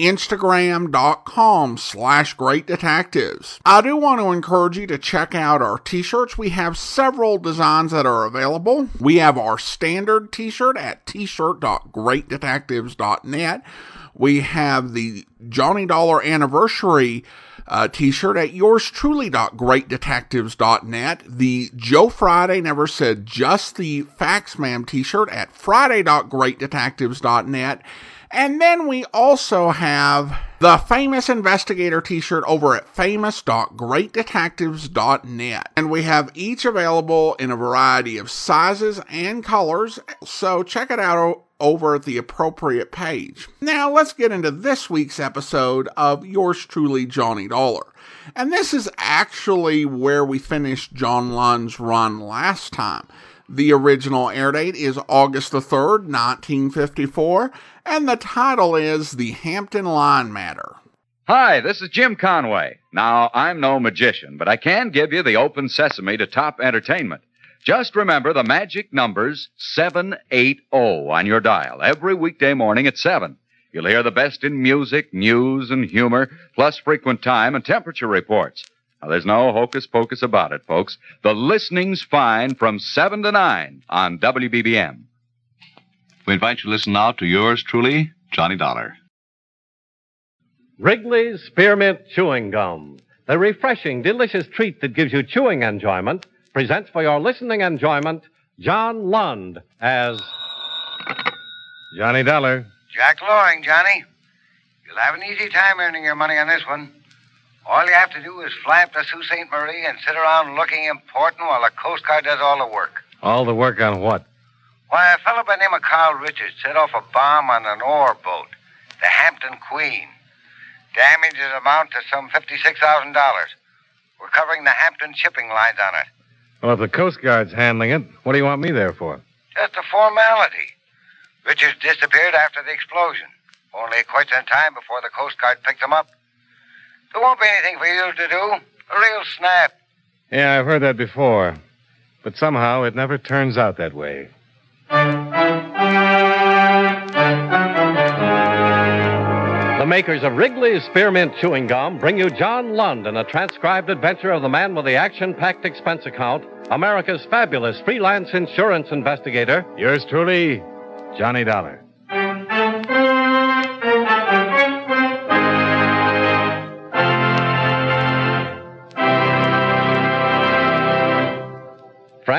instagram.com slash great detectives. I do want to encourage you to check out our t-shirts. We have several designs that are available. We have our standard t-shirt at t-shirt.greatdetectives.net. We have the Johnny Dollar anniversary uh, t-shirt at yours truly.greatdetectives.net. The Joe Friday never said just the facts ma'am t-shirt at friday.greatdetectives.net. And then we also have the famous investigator t-shirt over at famous.greatdetectives.net. And we have each available in a variety of sizes and colors. So check it out over at the appropriate page. Now let's get into this week's episode of yours truly, Johnny Dollar. And this is actually where we finished John Lund's run last time. The original air date is August the 3rd, 1954, and the title is The Hampton Line Matter. Hi, this is Jim Conway. Now, I'm no magician, but I can give you the open sesame to top entertainment. Just remember the magic numbers 780 on your dial every weekday morning at 7. You'll hear the best in music, news, and humor, plus frequent time and temperature reports. Now, there's no hocus pocus about it, folks. The listening's fine from 7 to 9 on WBBM. We invite you to listen now to yours truly, Johnny Dollar. Wrigley's Spearmint Chewing Gum, the refreshing, delicious treat that gives you chewing enjoyment, presents for your listening enjoyment John Lund as Johnny Dollar. Jack Loring, Johnny. You'll have an easy time earning your money on this one. All you have to do is fly up to Sault Ste. Marie and sit around looking important while the Coast Guard does all the work. All the work on what? Why, a fellow by the name of Carl Richards set off a bomb on an ore boat, the Hampton Queen. Damages amount to some $56,000. We're covering the Hampton shipping lines on it. Well, if the Coast Guard's handling it, what do you want me there for? Just a formality. Richards disappeared after the explosion. Only quite some time before the Coast Guard picked him up. There won't be anything for you to do. A real snap. Yeah, I've heard that before. But somehow it never turns out that way. the makers of Wrigley's Spearmint Chewing Gum bring you John Lund in a transcribed adventure of the man with the action packed expense account, America's fabulous freelance insurance investigator. Yours truly, Johnny Dollar.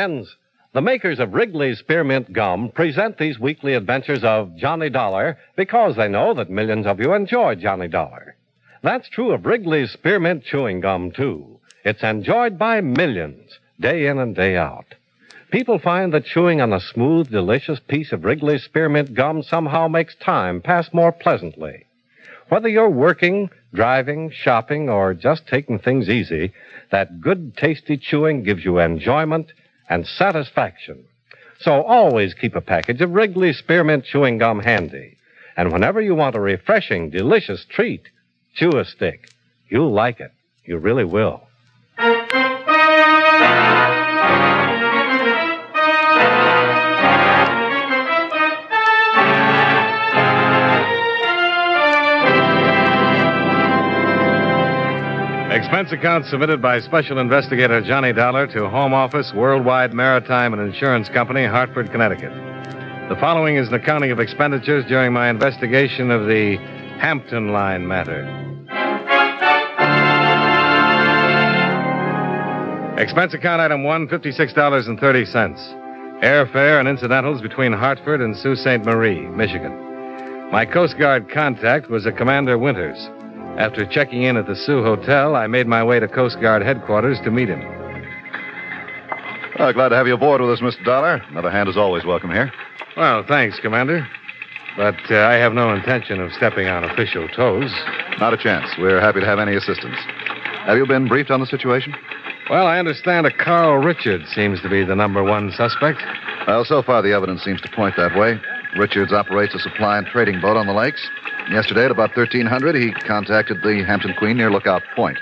Friends, the makers of Wrigley's Spearmint Gum present these weekly adventures of Johnny Dollar because they know that millions of you enjoy Johnny Dollar. That's true of Wrigley's Spearmint Chewing Gum, too. It's enjoyed by millions, day in and day out. People find that chewing on a smooth, delicious piece of Wrigley's Spearmint Gum somehow makes time pass more pleasantly. Whether you're working, driving, shopping, or just taking things easy, that good, tasty chewing gives you enjoyment and satisfaction. So always keep a package of Wrigley Spearmint Chewing Gum handy. And whenever you want a refreshing, delicious treat, chew a stick. You'll like it. You really will. Expense account submitted by Special Investigator Johnny Dollar to Home Office, Worldwide Maritime and Insurance Company, Hartford, Connecticut. The following is an accounting of expenditures during my investigation of the Hampton Line matter. Expense account item one, $56.30. Airfare and incidentals between Hartford and Sault Ste. Marie, Michigan. My Coast Guard contact was a Commander Winters. After checking in at the Soo Hotel, I made my way to Coast Guard headquarters to meet him. Uh, glad to have you aboard with us, Mr. Dollar. Another hand is always welcome here. Well, thanks, Commander. But uh, I have no intention of stepping on official toes. Not a chance. We're happy to have any assistance. Have you been briefed on the situation? Well, I understand a Carl Richard seems to be the number one suspect. Well, so far the evidence seems to point that way. Richards operates a supply and trading boat on the lakes. Yesterday at about 1300, he contacted the Hampton Queen near Lookout Point.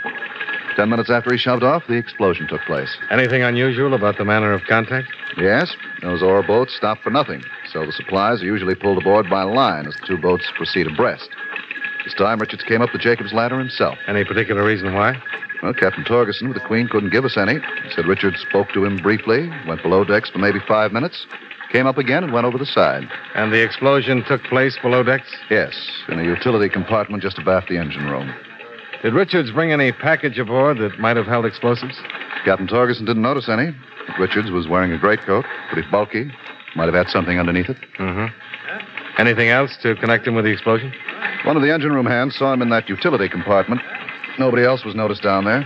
Ten minutes after he shoved off, the explosion took place. Anything unusual about the manner of contact? Yes, those ore boats stop for nothing, so the supplies are usually pulled aboard by line as the two boats proceed abreast. This time, Richards came up the Jacob's ladder himself. Any particular reason why? Well, Captain Torgerson with the Queen couldn't give us any. He said Richards spoke to him briefly, went below decks for maybe five minutes, came up again, and went over the side. And the explosion took place below decks? Yes, in a utility compartment just abaft the engine room. Did Richards bring any package aboard that might have held explosives? Captain Torgerson didn't notice any. Richards was wearing a greatcoat, pretty bulky. Might have had something underneath it. Mm-hmm. Anything else to connect him with the explosion? One of the engine room hands saw him in that utility compartment. Nobody else was noticed down there.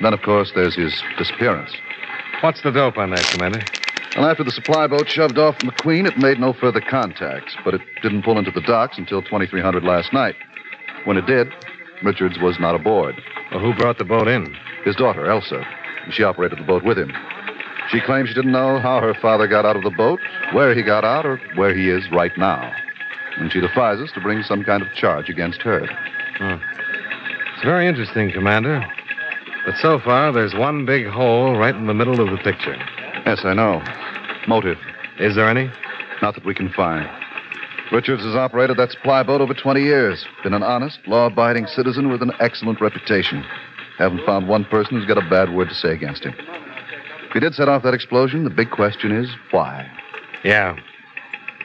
Then, of course, there's his disappearance. What's the dope on that, Commander? Well, after the supply boat shoved off from the Queen, it made no further contacts, but it didn't pull into the docks until 2300 last night. When it did, Richards was not aboard. Well, who brought the boat in? His daughter, Elsa. She operated the boat with him. She claims she didn't know how her father got out of the boat, where he got out, or where he is right now. And she defies us to bring some kind of charge against her. Hmm. It's very interesting, Commander. But so far, there's one big hole right in the middle of the picture. Yes, I know. Motive. Is there any? Not that we can find. Richards has operated that supply boat over 20 years. Been an honest, law abiding citizen with an excellent reputation. Haven't found one person who's got a bad word to say against him. If he did set off that explosion, the big question is why? Yeah.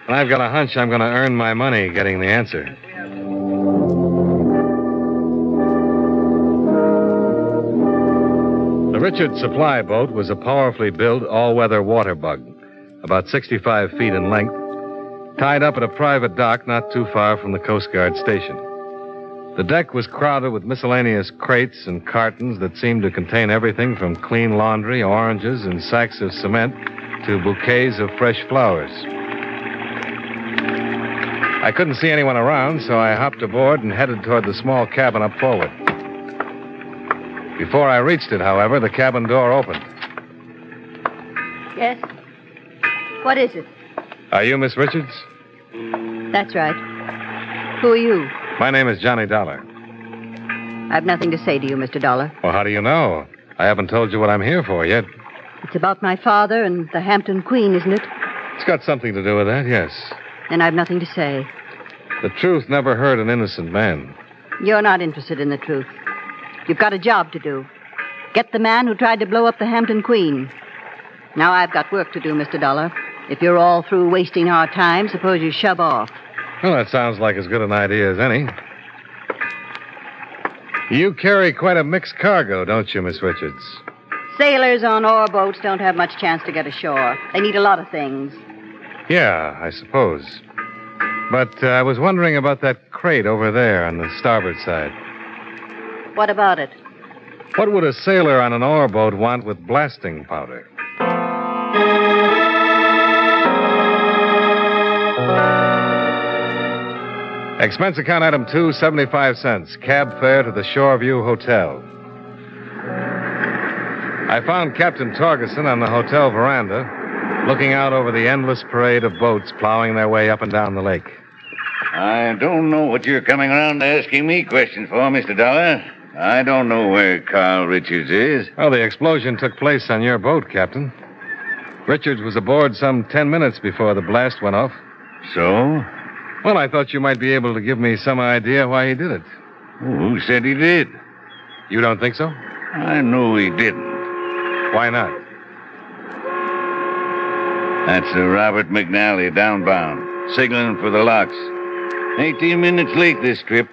And I've got a hunch I'm going to earn my money getting the answer. Richards supply boat was a powerfully built all weather water bug, about 65 feet in length, tied up at a private dock not too far from the Coast Guard station. The deck was crowded with miscellaneous crates and cartons that seemed to contain everything from clean laundry, oranges, and sacks of cement to bouquets of fresh flowers. I couldn't see anyone around, so I hopped aboard and headed toward the small cabin up forward. Before I reached it, however, the cabin door opened. Yes? What is it? Are you Miss Richards? That's right. Who are you? My name is Johnny Dollar. I've nothing to say to you, Mr. Dollar. Well, how do you know? I haven't told you what I'm here for yet. It's about my father and the Hampton Queen, isn't it? It's got something to do with that, yes. Then I've nothing to say. The truth never hurt an innocent man. You're not interested in the truth. You've got a job to do. Get the man who tried to blow up the Hampton Queen. Now I've got work to do, Mr. Dollar. If you're all through wasting our time, suppose you shove off. Well, that sounds like as good an idea as any. You carry quite a mixed cargo, don't you, Miss Richards? Sailors on ore boats don't have much chance to get ashore. They need a lot of things. Yeah, I suppose. But uh, I was wondering about that crate over there on the starboard side. What about it? What would a sailor on an ore boat want with blasting powder? Expense account item two, 75 cents. Cab fare to the Shoreview Hotel. I found Captain Torgerson on the hotel veranda, looking out over the endless parade of boats plowing their way up and down the lake. I don't know what you're coming around asking me questions for, Mr. Dollar. I don't know where Carl Richards is. Well, the explosion took place on your boat, Captain. Richards was aboard some ten minutes before the blast went off. So? Well, I thought you might be able to give me some idea why he did it. Who said he did? You don't think so? I know he didn't. Why not? That's Sir Robert McNally downbound, signaling for the locks. 18 minutes late this trip.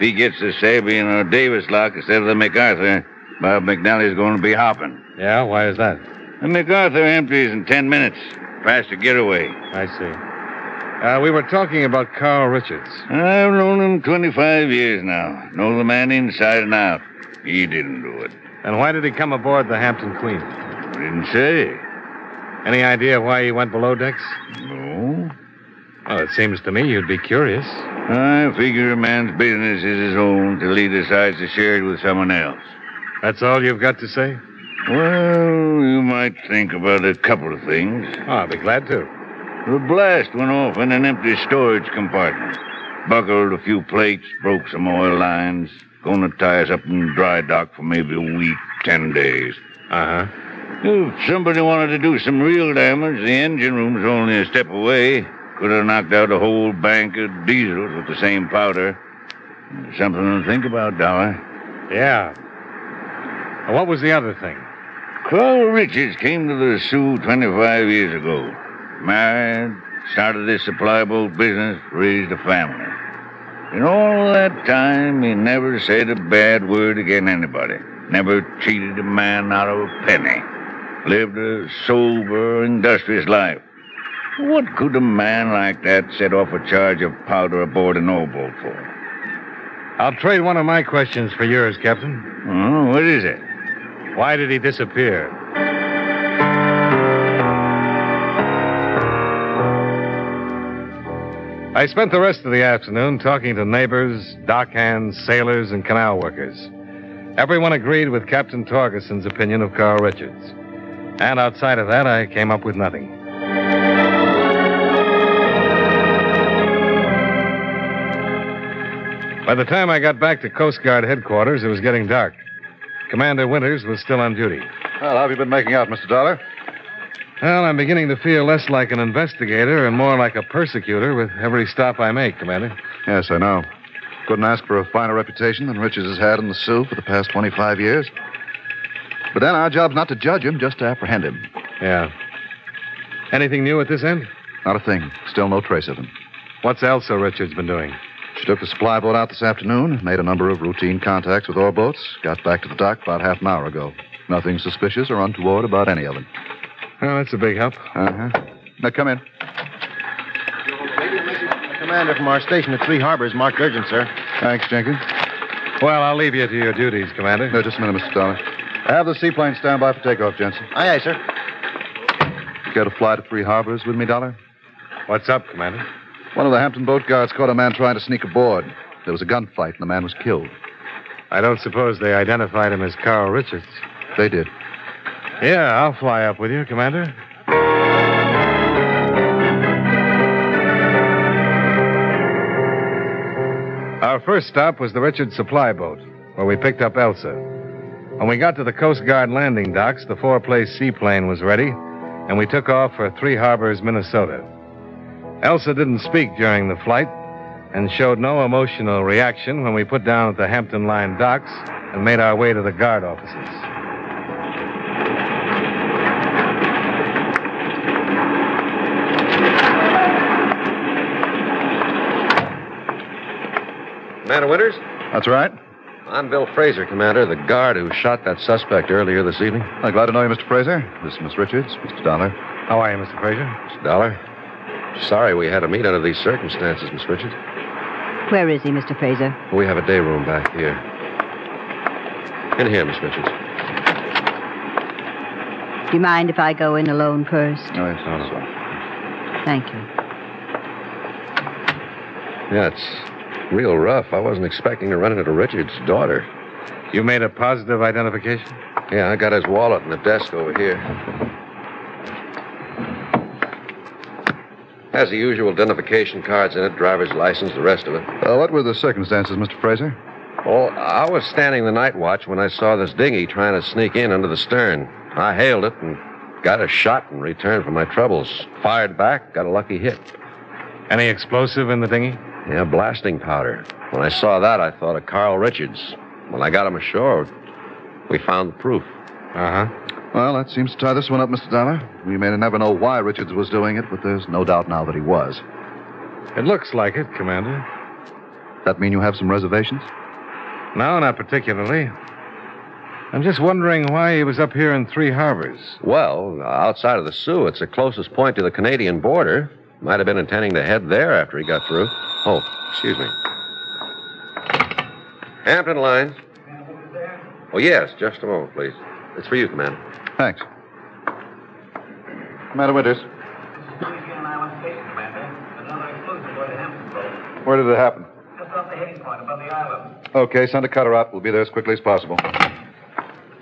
If he gets the Sabin or Davis lock instead of the MacArthur, Bob McNally's going to be hopping. Yeah, why is that? The MacArthur empties in 10 minutes. Faster getaway. I see. Uh, we were talking about Carl Richards. I've known him 25 years now. Know the man inside and out. He didn't do it. And why did he come aboard the Hampton Queen? Didn't say. Any idea why he went below decks? No. Well, it seems to me you'd be curious. I figure a man's business is his own till he decides to share it with someone else. That's all you've got to say? Well, you might think about a couple of things. Oh, I'll be glad to. The blast went off in an empty storage compartment. Buckled a few plates, broke some oil lines. Gonna tie us up in dry dock for maybe a week, ten days. Uh huh. If somebody wanted to do some real damage, the engine room's only a step away. Could have knocked out a whole bank of diesels with the same powder. Something to think about, Dollar. Yeah. And what was the other thing? Carl Richards came to the Soo 25 years ago. Married, started this supply boat business, raised a family. In all that time, he never said a bad word against anybody. Never cheated a man out of a penny. Lived a sober, industrious life. What could a man like that set off a charge of powder aboard an oil boat for? I'll trade one of my questions for yours, Captain. Oh, what is it? Why did he disappear? I spent the rest of the afternoon talking to neighbors, dock hands, sailors, and canal workers. Everyone agreed with Captain Torgerson's opinion of Carl Richards. And outside of that, I came up with nothing. By the time I got back to Coast Guard headquarters, it was getting dark. Commander Winters was still on duty. Well, how have you been making out, Mr. Dollar? Well, I'm beginning to feel less like an investigator and more like a persecutor with every stop I make, Commander. Yes, I know. Couldn't ask for a finer reputation than Richards has had in the Soo for the past 25 years. But then our job's not to judge him, just to apprehend him. Yeah. Anything new at this end? Not a thing. Still no trace of him. What's Elsa Richards been doing? She took the supply boat out this afternoon, made a number of routine contacts with ore boats, got back to the dock about half an hour ago. Nothing suspicious or untoward about any of them. Well, that's a big help. Uh huh. Now come in. Commander from our station at Three Harbors, marked urgent, sir. Thanks, Jenkins. Well, I'll leave you to your duties, Commander. No, just a minute, Mr. Dollar. Have the seaplane stand by for takeoff, Jensen. Aye, aye, sir. Care to fly to Three Harbors with me, Dollar? What's up, Commander? One of the Hampton boat guards caught a man trying to sneak aboard. There was a gunfight, and the man was killed. I don't suppose they identified him as Carl Richards. They did. Yeah, I'll fly up with you, Commander. Our first stop was the Richards supply boat, where we picked up Elsa. When we got to the Coast Guard landing docks, the four place seaplane was ready, and we took off for Three Harbors, Minnesota. Elsa didn't speak during the flight and showed no emotional reaction when we put down at the Hampton Line docks and made our way to the guard offices. Commander Winters? That's right. I'm Bill Fraser, Commander, the guard who shot that suspect earlier this evening. I'm glad to know you, Mr. Fraser. This is Miss Richards, Mr. Dollar. How are you, Mr. Fraser? Mr. Dollar. Sorry we had to meet under these circumstances, Miss Richards. Where is he, Mr. Fraser? We have a day room back here. In here, Miss Richards. Do you mind if I go in alone first? Oh, yes, No, no. Thank you. Yeah, it's real rough. I wasn't expecting to run into Richard's daughter. You made a positive identification? Yeah, I got his wallet in the desk over here. Has the usual identification cards in it, driver's license, the rest of it. Uh, what were the circumstances, Mr. Fraser? Oh, I was standing the night watch when I saw this dinghy trying to sneak in under the stern. I hailed it and got a shot in return for my troubles. Fired back, got a lucky hit. Any explosive in the dinghy? Yeah, blasting powder. When I saw that, I thought of Carl Richards. When I got him ashore, we found the proof. Uh huh. Well, that seems to tie this one up, Mr. Dollar. We may never know why Richards was doing it, but there's no doubt now that he was. It looks like it, Commander. Does that mean you have some reservations? No, not particularly. I'm just wondering why he was up here in Three Harbors. Well, outside of the Soo, it's the closest point to the Canadian border. Might have been intending to head there after he got through. Oh, excuse me. Hampton line. Oh, yes, just a moment, please. It's for you, Commander. Thanks. Commander Winters. Where did it happen? Just off the heading point above the island. Okay, send a cutter out. We'll be there as quickly as possible.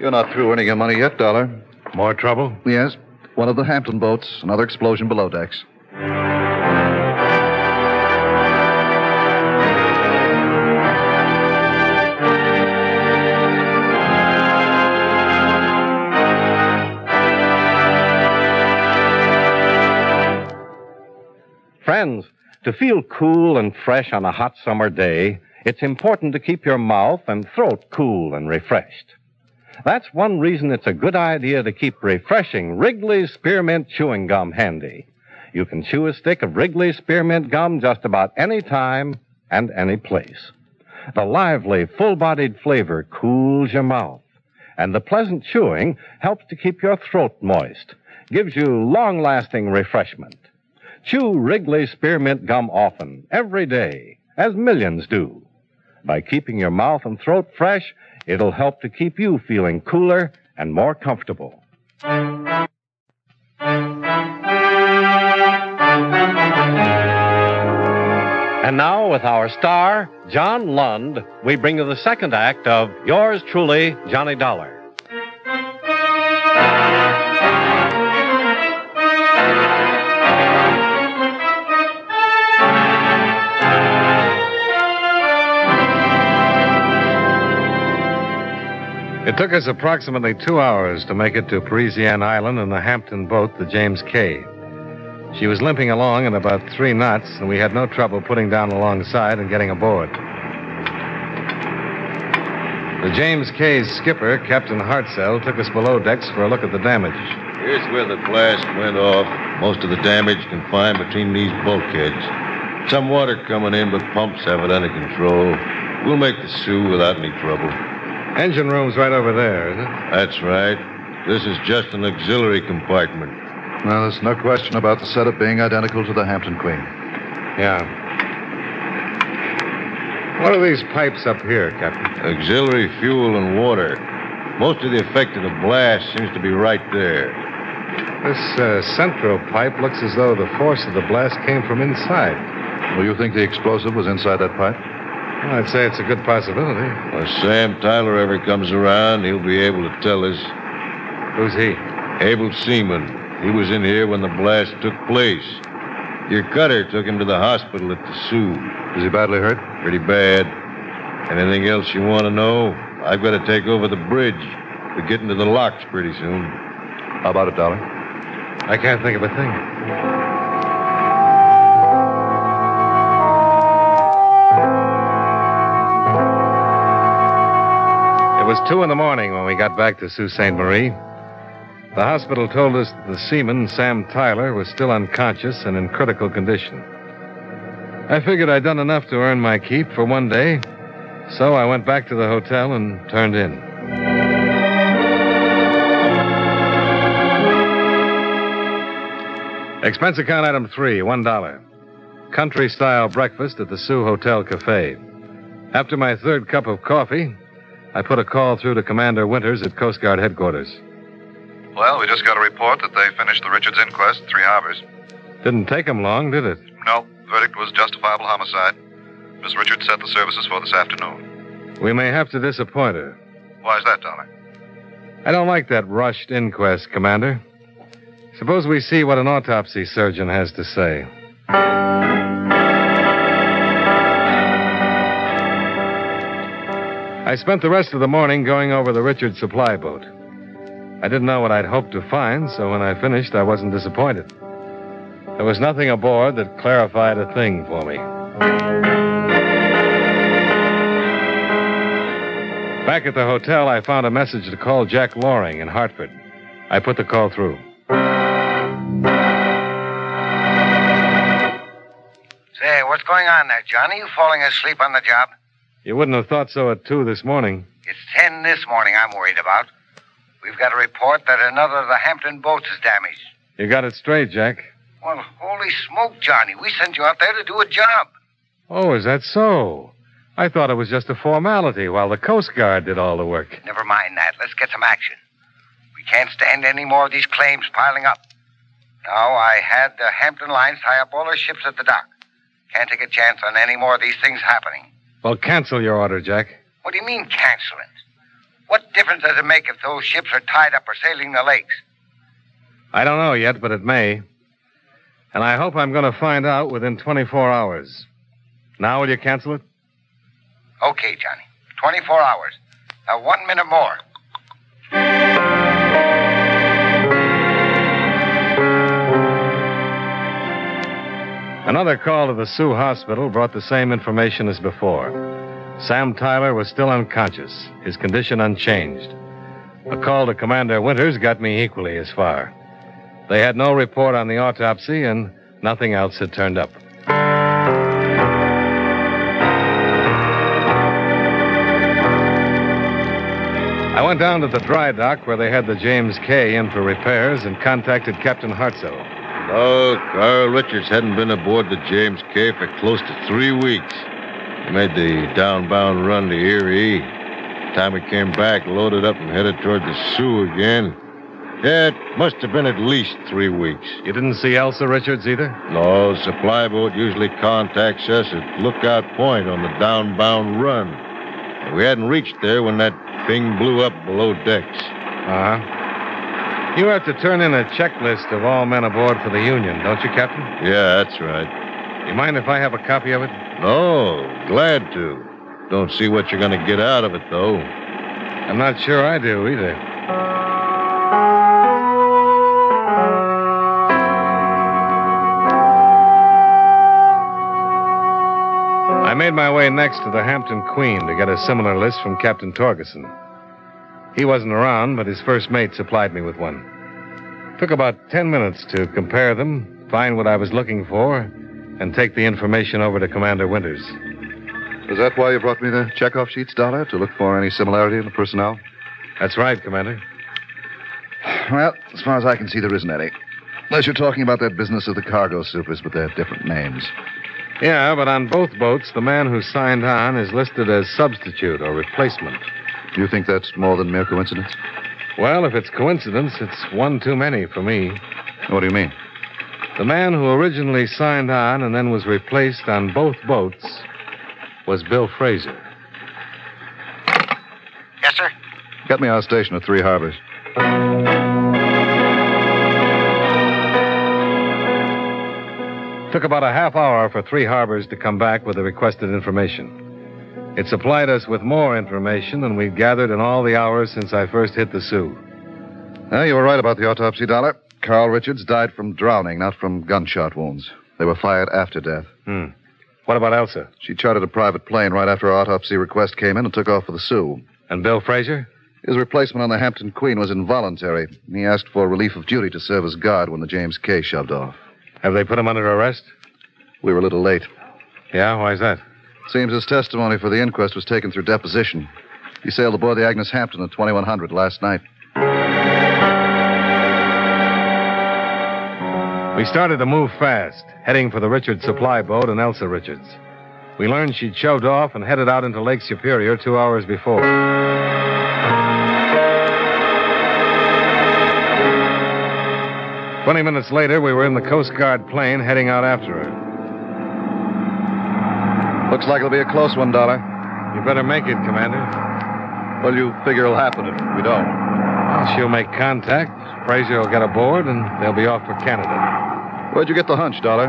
You're not through earning your money yet, Dollar. More trouble? Yes. One of the Hampton boats, another explosion below decks. Friends, to feel cool and fresh on a hot summer day, it's important to keep your mouth and throat cool and refreshed. That's one reason it's a good idea to keep refreshing Wrigley's Spearmint Chewing Gum handy. You can chew a stick of Wrigley's Spearmint Gum just about any time and any place. The lively, full bodied flavor cools your mouth, and the pleasant chewing helps to keep your throat moist, gives you long lasting refreshment. Chew Wrigley's Spearmint Gum often, every day, as millions do. By keeping your mouth and throat fresh, it'll help to keep you feeling cooler and more comfortable. And now, with our star, John Lund, we bring you the second act of Yours Truly, Johnny Dollar. It took us approximately two hours to make it to Parisienne Island in the Hampton boat, the James K. She was limping along at about three knots, and we had no trouble putting down alongside and getting aboard. The James K.'s skipper, Captain Hartzell, took us below decks for a look at the damage. Here's where the blast went off. Most of the damage confined between these bulkheads. Some water coming in, but pumps have it under control. We'll make the Soo without any trouble. Engine room's right over there, isn't it? That's right. This is just an auxiliary compartment. Well, there's no question about the setup being identical to the Hampton Queen. Yeah. What are these pipes up here, Captain? Auxiliary fuel and water. Most of the effect of the blast seems to be right there. This uh, central pipe looks as though the force of the blast came from inside. Well, you think the explosive was inside that pipe? Well, I'd say it's a good possibility. If Sam Tyler ever comes around, he'll be able to tell us. Who's he? Able Seaman. He was in here when the blast took place. Your cutter took him to the hospital at the Soo. Is he badly hurt? Pretty bad. Anything else you want to know? I've got to take over the bridge. We're getting to the locks pretty soon. How about it, Dollar? I can't think of a thing. Was two in the morning when we got back to Sault Ste. Marie. The hospital told us the seaman, Sam Tyler, was still unconscious and in critical condition. I figured I'd done enough to earn my keep for one day, so I went back to the hotel and turned in. Expense account item three, one dollar. Country style breakfast at the Soo Hotel Cafe. After my third cup of coffee, I put a call through to Commander Winters at Coast Guard headquarters. Well, we just got a report that they finished the Richards inquest at Three Harbors. Didn't take them long, did it? No, verdict was justifiable homicide. Miss Richards set the services for this afternoon. We may have to disappoint her. Why's that, Dollar? I don't like that rushed inquest, Commander. Suppose we see what an autopsy surgeon has to say. I spent the rest of the morning going over the Richard supply boat. I didn't know what I'd hoped to find, so when I finished, I wasn't disappointed. There was nothing aboard that clarified a thing for me. Back at the hotel, I found a message to call Jack Loring in Hartford. I put the call through. Say, what's going on there, Johnny? You falling asleep on the job? You wouldn't have thought so at two this morning. It's ten this morning I'm worried about. We've got a report that another of the Hampton boats is damaged. You got it straight, Jack. Well, holy smoke, Johnny. We sent you out there to do a job. Oh, is that so? I thought it was just a formality while the Coast Guard did all the work. Never mind that. Let's get some action. We can't stand any more of these claims piling up. Now, I had the Hampton Lines tie up all their ships at the dock. Can't take a chance on any more of these things happening. Well, cancel your order, Jack. What do you mean, cancel it? What difference does it make if those ships are tied up or sailing the lakes? I don't know yet, but it may. And I hope I'm going to find out within 24 hours. Now, will you cancel it? Okay, Johnny. 24 hours. Now, one minute more. Another call to the Soo Hospital brought the same information as before. Sam Tyler was still unconscious, his condition unchanged. A call to Commander Winters got me equally as far. They had no report on the autopsy, and nothing else had turned up. I went down to the dry dock where they had the James K in for repairs and contacted Captain Hartzell. Oh, Carl Richards hadn't been aboard the James K for close to three weeks. He made the downbound run to Erie. Time he came back, loaded up and headed toward the Soo again. Yeah, it must have been at least three weeks. You didn't see Elsa Richards either? No, the supply boat usually contacts us at Lookout Point on the downbound run. We hadn't reached there when that thing blew up below decks. Uh huh. You have to turn in a checklist of all men aboard for the Union, don't you, Captain? Yeah, that's right. You mind if I have a copy of it? No, glad to. Don't see what you're going to get out of it, though. I'm not sure I do either. I made my way next to the Hampton Queen to get a similar list from Captain Torgerson. He wasn't around, but his first mate supplied me with one. Took about ten minutes to compare them, find what I was looking for, and take the information over to Commander Winters. Is that why you brought me the checkoff sheets, Dollar? To look for any similarity in the personnel? That's right, Commander. Well, as far as I can see, there isn't any. Unless you're talking about that business of the cargo supers, but they're different names. Yeah, but on both boats, the man who signed on is listed as substitute or replacement. You think that's more than mere coincidence? Well, if it's coincidence, it's one too many for me. What do you mean? The man who originally signed on and then was replaced on both boats was Bill Fraser. Yes, sir? Get me our station at Three Harbors. Took about a half hour for Three Harbors to come back with the requested information. It supplied us with more information than we'd gathered in all the hours since I first hit the Soo. Well, you were right about the autopsy, Dollar. Carl Richards died from drowning, not from gunshot wounds. They were fired after death. Hmm. What about Elsa? She chartered a private plane right after our autopsy request came in and took off for the Sioux. And Bill Fraser? His replacement on the Hampton Queen was involuntary. He asked for relief of duty to serve as guard when the James K shoved off. Have they put him under arrest? We were a little late. Yeah, why's that? Seems his testimony for the inquest was taken through deposition. He sailed aboard the Agnes Hampton at 2100 last night. We started to move fast, heading for the Richards supply boat and Elsa Richards. We learned she'd shoved off and headed out into Lake Superior two hours before. Twenty minutes later, we were in the Coast Guard plane heading out after her. Looks like it'll be a close one, Dollar. You better make it, Commander. What do you figure it'll happen if we don't? Well, she'll make contact. Fraser will get aboard, and they'll be off for Canada. Where'd you get the hunch, Dollar?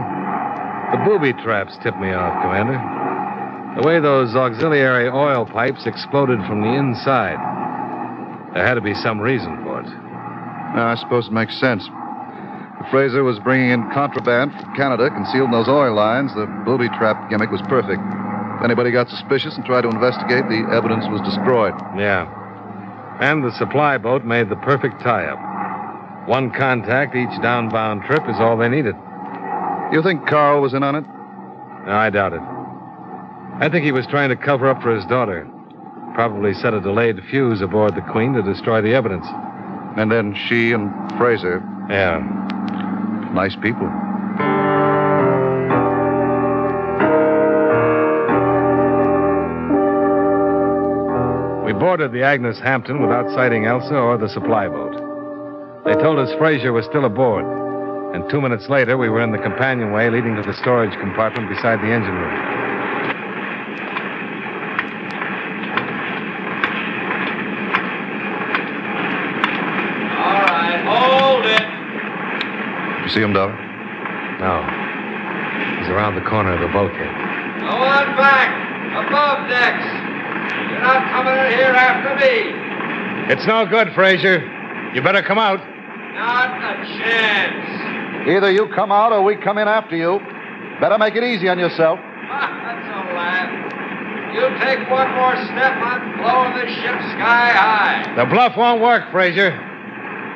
The booby traps tipped me off, Commander. The way those auxiliary oil pipes exploded from the inside. There had to be some reason for it. I suppose it makes sense. Fraser was bringing in contraband from Canada concealed in those oil lines, the booby trap gimmick was perfect. If anybody got suspicious and tried to investigate, the evidence was destroyed. Yeah. And the supply boat made the perfect tie up. One contact each downbound trip is all they needed. You think Carl was in on it? No, I doubt it. I think he was trying to cover up for his daughter. Probably set a delayed fuse aboard the Queen to destroy the evidence. And then she and Fraser. Yeah. Nice people. We boarded the Agnes Hampton without sighting Elsa or the supply boat. They told us Fraser was still aboard, and two minutes later we were in the companionway leading to the storage compartment beside the engine room. All right, hold it. You see him, Dollar? No. He's around the corner of the bulkhead. Go on back, above decks. You're not coming in here after me. It's no good, Fraser. You better come out. Not a chance. Either you come out or we come in after you. Better make it easy on yourself. That's a laugh. You take one more step, I'm blowing this ship sky high. The bluff won't work, Fraser.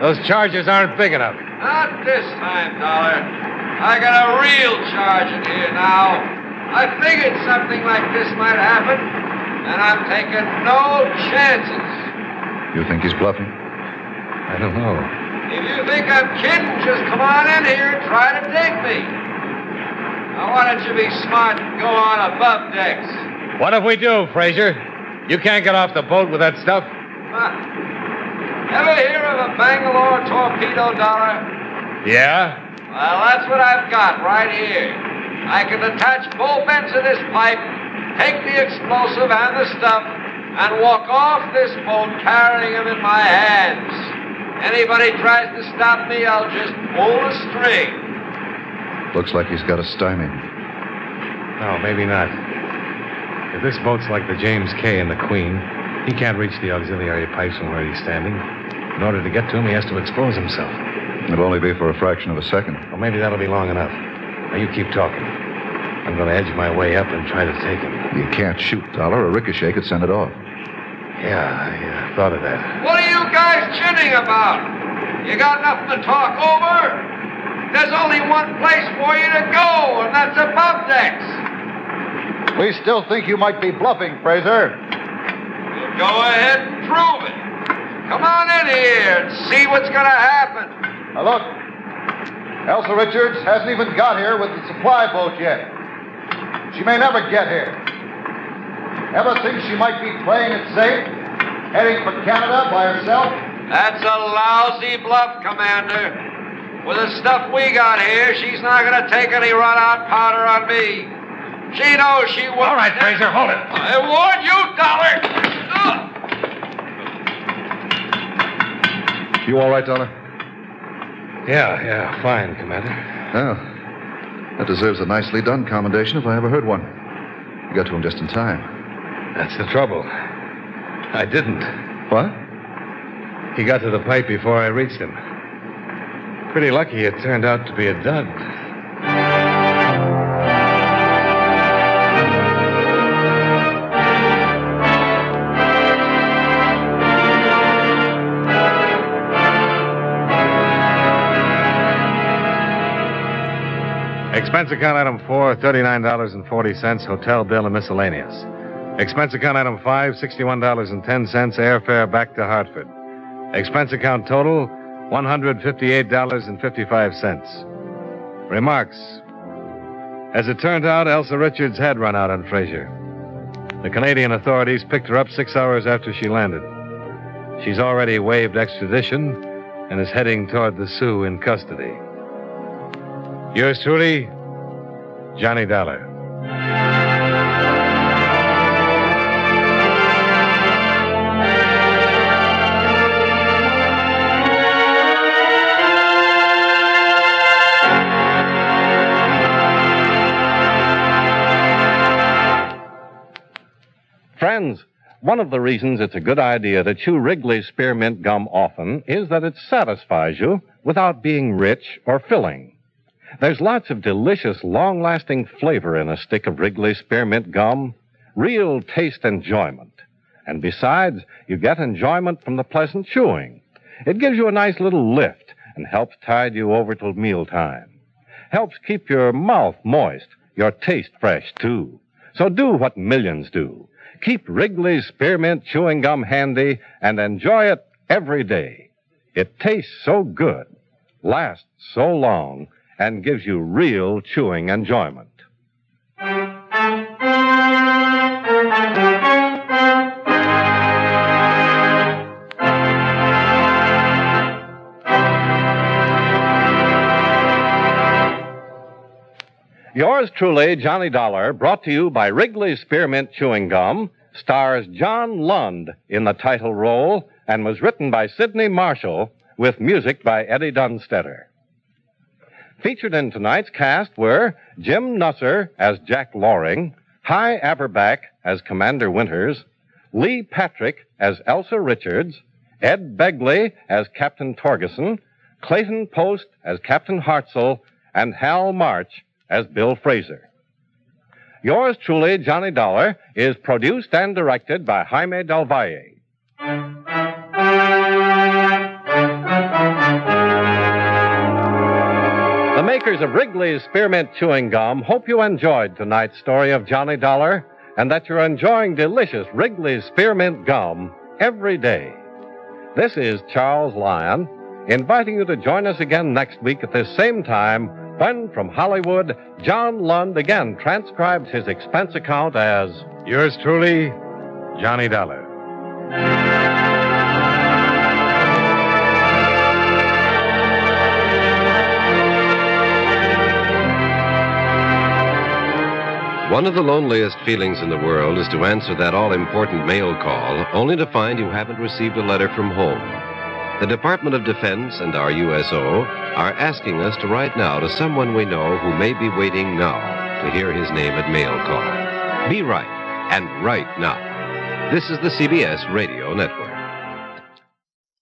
Those charges aren't big enough. Not this time, Dollar. I got a real charge in here now. I figured something like this might happen, and I'm taking no chances. You think he's bluffing? I don't know. If you think I'm kidding, just come on in here and try to dig me. Now, why don't you be smart and go on above decks? What if we do, Fraser? You can't get off the boat with that stuff. Huh. Ever hear of a Bangalore torpedo, Dollar? Yeah? Well, that's what I've got right here. I can attach both ends of this pipe, take the explosive and the stuff, and walk off this boat carrying them in my hands. Anybody tries to stop me, I'll just pull the string. Looks like he's got a stymie. No, maybe not. If this boat's like the James K. and the Queen, he can't reach the auxiliary pipes from where he's standing. In order to get to him, he has to expose himself. It'll only be for a fraction of a second. Well, maybe that'll be long enough. Now, you keep talking. I'm going to edge my way up and try to take him. You can't shoot, Dollar. A ricochet could send it off. Yeah, I uh, thought of that. What are you guys chinning about? You got nothing to talk over? There's only one place for you to go, and that's above decks. We still think you might be bluffing, Fraser. Well, go ahead and prove it. Come on in here and see what's going to happen. Now, look. Elsa Richards hasn't even got here with the supply boat yet. She may never get here. Ever think she might be playing it safe, heading for Canada by herself? That's a lousy bluff, Commander. With the stuff we got here, she's not going to take any run-out powder on me. She knows she won't. All right, Fraser, hold it. I warn you, Dollar. Ugh. You all right, Dollar? Yeah, yeah, fine, Commander. Well, that deserves a nicely done commendation if I ever heard one. You got to him just in time. That's the trouble. I didn't. What? He got to the pipe before I reached him. Pretty lucky it turned out to be a dud. Expense account item four, $39.40, hotel bill and miscellaneous. Expense account item five, $61.10, airfare back to Hartford. Expense account total, $158.55. Remarks. As it turned out, Elsa Richards had run out on Fraser. The Canadian authorities picked her up six hours after she landed. She's already waived extradition and is heading toward the Soo in custody. Yours truly, Johnny Dollar. Friends, one of the reasons it's a good idea to chew Wrigley's spearmint gum often is that it satisfies you without being rich or filling. There's lots of delicious, long lasting flavor in a stick of Wrigley's spearmint gum, real taste enjoyment. And besides, you get enjoyment from the pleasant chewing. It gives you a nice little lift and helps tide you over till mealtime. Helps keep your mouth moist, your taste fresh, too. So do what millions do. Keep Wrigley's Spearmint Chewing Gum handy and enjoy it every day. It tastes so good, lasts so long, and gives you real chewing enjoyment. Yours truly, Johnny Dollar, brought to you by Wrigley's Spearmint Chewing Gum, stars John Lund in the title role and was written by Sidney Marshall with music by Eddie Dunstedter. Featured in tonight's cast were Jim Nusser as Jack Loring, Hy Averback as Commander Winters, Lee Patrick as Elsa Richards, Ed Begley as Captain Torgerson, Clayton Post as Captain Hartzell, and Hal March as Bill Fraser. Yours truly, Johnny Dollar, is produced and directed by Jaime Del Valle. Makers of Wrigley's Spearmint Chewing Gum hope you enjoyed tonight's story of Johnny Dollar and that you're enjoying delicious Wrigley's Spearmint Gum every day. This is Charles Lyon inviting you to join us again next week at this same time when, from Hollywood, John Lund again transcribes his expense account as Yours truly, Johnny Dollar. One of the loneliest feelings in the world is to answer that all important mail call only to find you haven't received a letter from home. The Department of Defense and our USO are asking us to write now to someone we know who may be waiting now to hear his name at mail call. Be right and write now. This is the CBS Radio Network.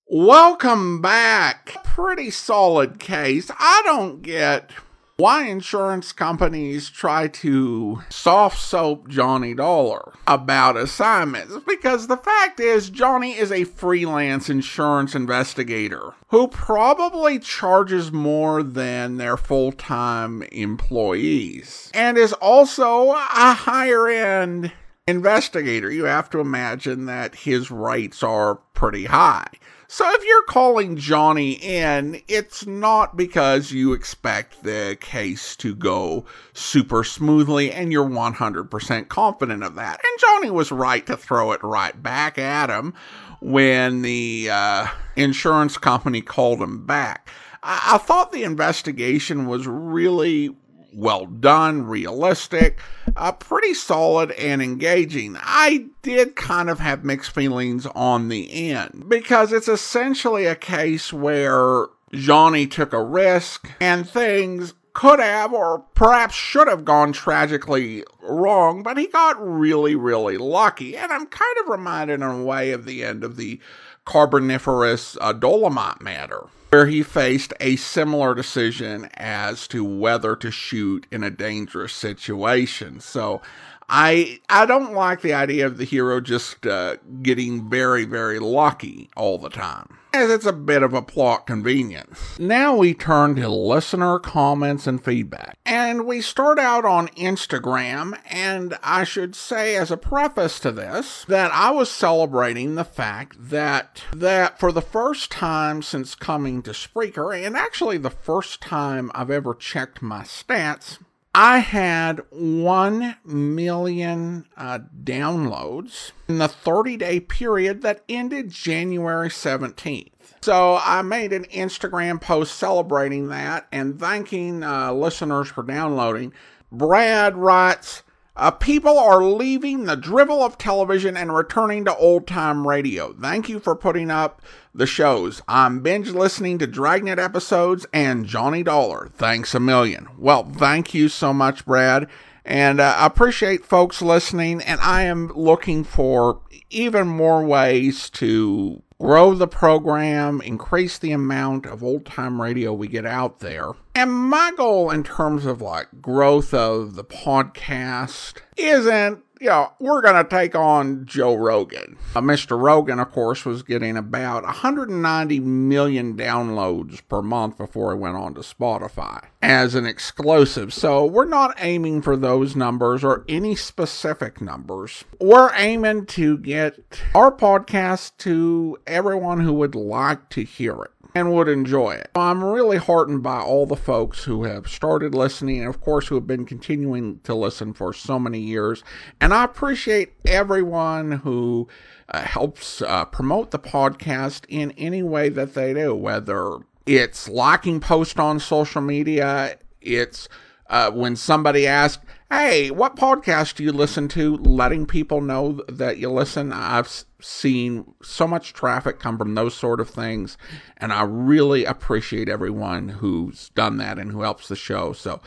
Welcome back. Pretty solid case. I don't get why insurance companies try to soft soap Johnny Dollar about assignments because the fact is Johnny is a freelance insurance investigator who probably charges more than their full-time employees and is also a higher end investigator. You have to imagine that his rates are pretty high. So if you're calling Johnny in, it's not because you expect the case to go super smoothly and you're 100% confident of that. And Johnny was right to throw it right back at him when the uh, insurance company called him back. I-, I thought the investigation was really well done, realistic, uh, pretty solid and engaging. I did kind of have mixed feelings on the end because it's essentially a case where Johnny took a risk and things could have or perhaps should have gone tragically wrong, but he got really, really lucky. And I'm kind of reminded in a way of the end of the Carboniferous uh, Dolomite matter where he faced a similar decision as to whether to shoot in a dangerous situation. So I I don't like the idea of the hero just uh, getting very very lucky all the time. As it's a bit of a plot convenience. Now we turn to listener comments and feedback. And we start out on Instagram, and I should say as a preface to this that I was celebrating the fact that that for the first time since coming to Spreaker, and actually the first time I've ever checked my stats, I had 1 million uh, downloads in the 30 day period that ended January 17th. So I made an Instagram post celebrating that and thanking uh, listeners for downloading. Brad writes, uh, people are leaving the drivel of television and returning to old time radio. Thank you for putting up the shows. I'm binge listening to Dragnet episodes and Johnny Dollar. Thanks a million. Well, thank you so much, Brad. And uh, I appreciate folks listening, and I am looking for even more ways to grow the program, increase the amount of old time radio we get out there. And my goal in terms of like growth of the podcast isn't you know, we're going to take on Joe Rogan. Uh, Mr. Rogan, of course, was getting about 190 million downloads per month before he went on to Spotify as an exclusive. So we're not aiming for those numbers or any specific numbers. We're aiming to get our podcast to everyone who would like to hear it and would enjoy it. I'm really heartened by all the folks who have started listening and, of course, who have been continuing to listen for so many years. And I appreciate everyone who uh, helps uh, promote the podcast in any way that they do, whether it's liking posts on social media, it's uh, when somebody asks, Hey, what podcast do you listen to? Letting people know that you listen. I've seen so much traffic come from those sort of things, and I really appreciate everyone who's done that and who helps the show. So,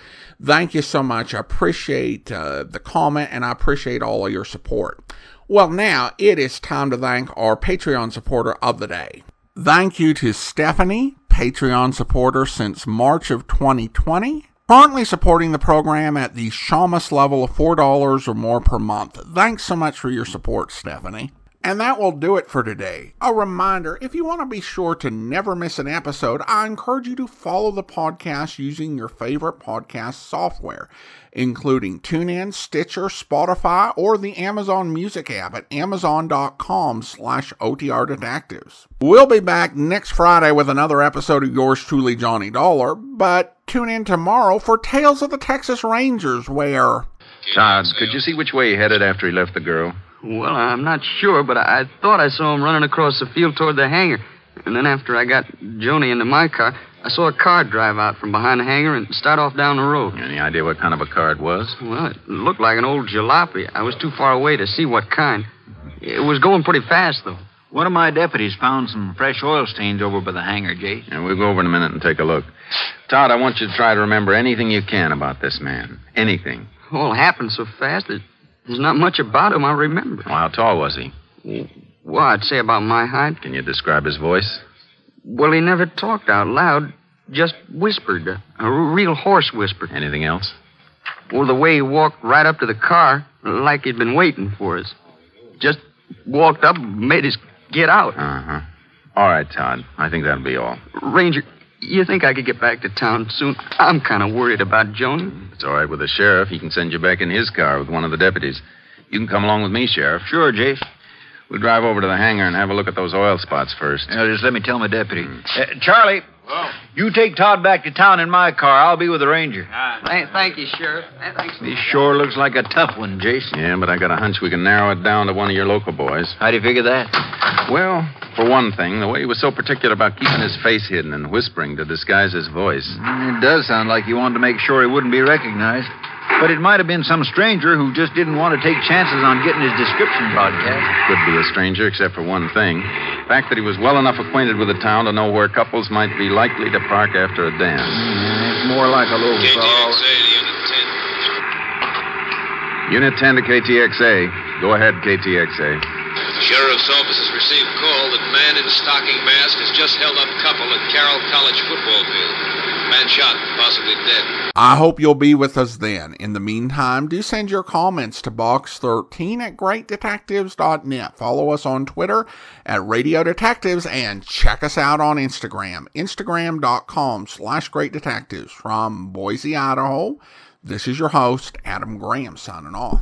thank you so much. I appreciate uh, the comment and I appreciate all of your support. Well, now it is time to thank our Patreon supporter of the day. Thank you to Stephanie, Patreon supporter since March of 2020 currently supporting the program at the Shamus level of $4 or more per month. Thanks so much for your support, Stephanie. And that will do it for today. A reminder if you want to be sure to never miss an episode, I encourage you to follow the podcast using your favorite podcast software, including TuneIn, Stitcher, Spotify, or the Amazon Music app at amazon.com slash OTR Detectives. We'll be back next Friday with another episode of yours truly, Johnny Dollar, but tune in tomorrow for Tales of the Texas Rangers, where. Todd, could you see which way he headed after he left the girl? Well, I'm not sure, but I, I thought I saw him running across the field toward the hangar. And then after I got Joni into my car, I saw a car drive out from behind the hangar and start off down the road. Any idea what kind of a car it was? Well, it looked like an old jalopy. I was too far away to see what kind. It was going pretty fast, though. One of my deputies found some fresh oil stains over by the hangar, Jace. And we'll go over in a minute and take a look. Todd, I want you to try to remember anything you can about this man. Anything. All happened so fast that there's not much about him I remember. Well, how tall was he? Well, I'd say about my height. Can you describe his voice? Well, he never talked out loud, just whispered. A, real hoarse whisper. Anything else? Well, the way he walked right up to the car, like he'd been waiting for us. Just walked up made us get out. Uh huh. All right, Todd. I think that'll be all. Ranger, you think I could get back to town soon? I'm kind of worried about Joni. It's all right with the sheriff. He can send you back in his car with one of the deputies. You can come along with me, Sheriff. Sure, Jace. We'll drive over to the hangar and have a look at those oil spots first. Now, just let me tell my deputy. Uh, Charlie, you take Todd back to town in my car. I'll be with the ranger. Thank, thank you, Sheriff. Thanks. This sure looks like a tough one, Jason. Yeah, but I got a hunch we can narrow it down to one of your local boys. How do you figure that? Well, for one thing, the way he was so particular about keeping his face hidden and whispering to disguise his voice. Mm, it does sound like he wanted to make sure he wouldn't be recognized. But it might have been some stranger who just didn't want to take chances on getting his description broadcast. Could be a stranger, except for one thing. The fact that he was well enough acquainted with the town to know where couples might be likely to park after a dance. It's more like a local call. Unit 10 to KTXA. Go ahead, KTXA. Sheriff's office has received call that man in stocking mask has just held up couple at Carroll College football field. Man shot, possibly dead. I hope you'll be with us then. In the meantime, do send your comments to box13 at greatdetectives.net. Follow us on Twitter at Radio Detectives and check us out on Instagram, instagram.com slash greatdetectives. From Boise, Idaho, this is your host, Adam Graham, signing off.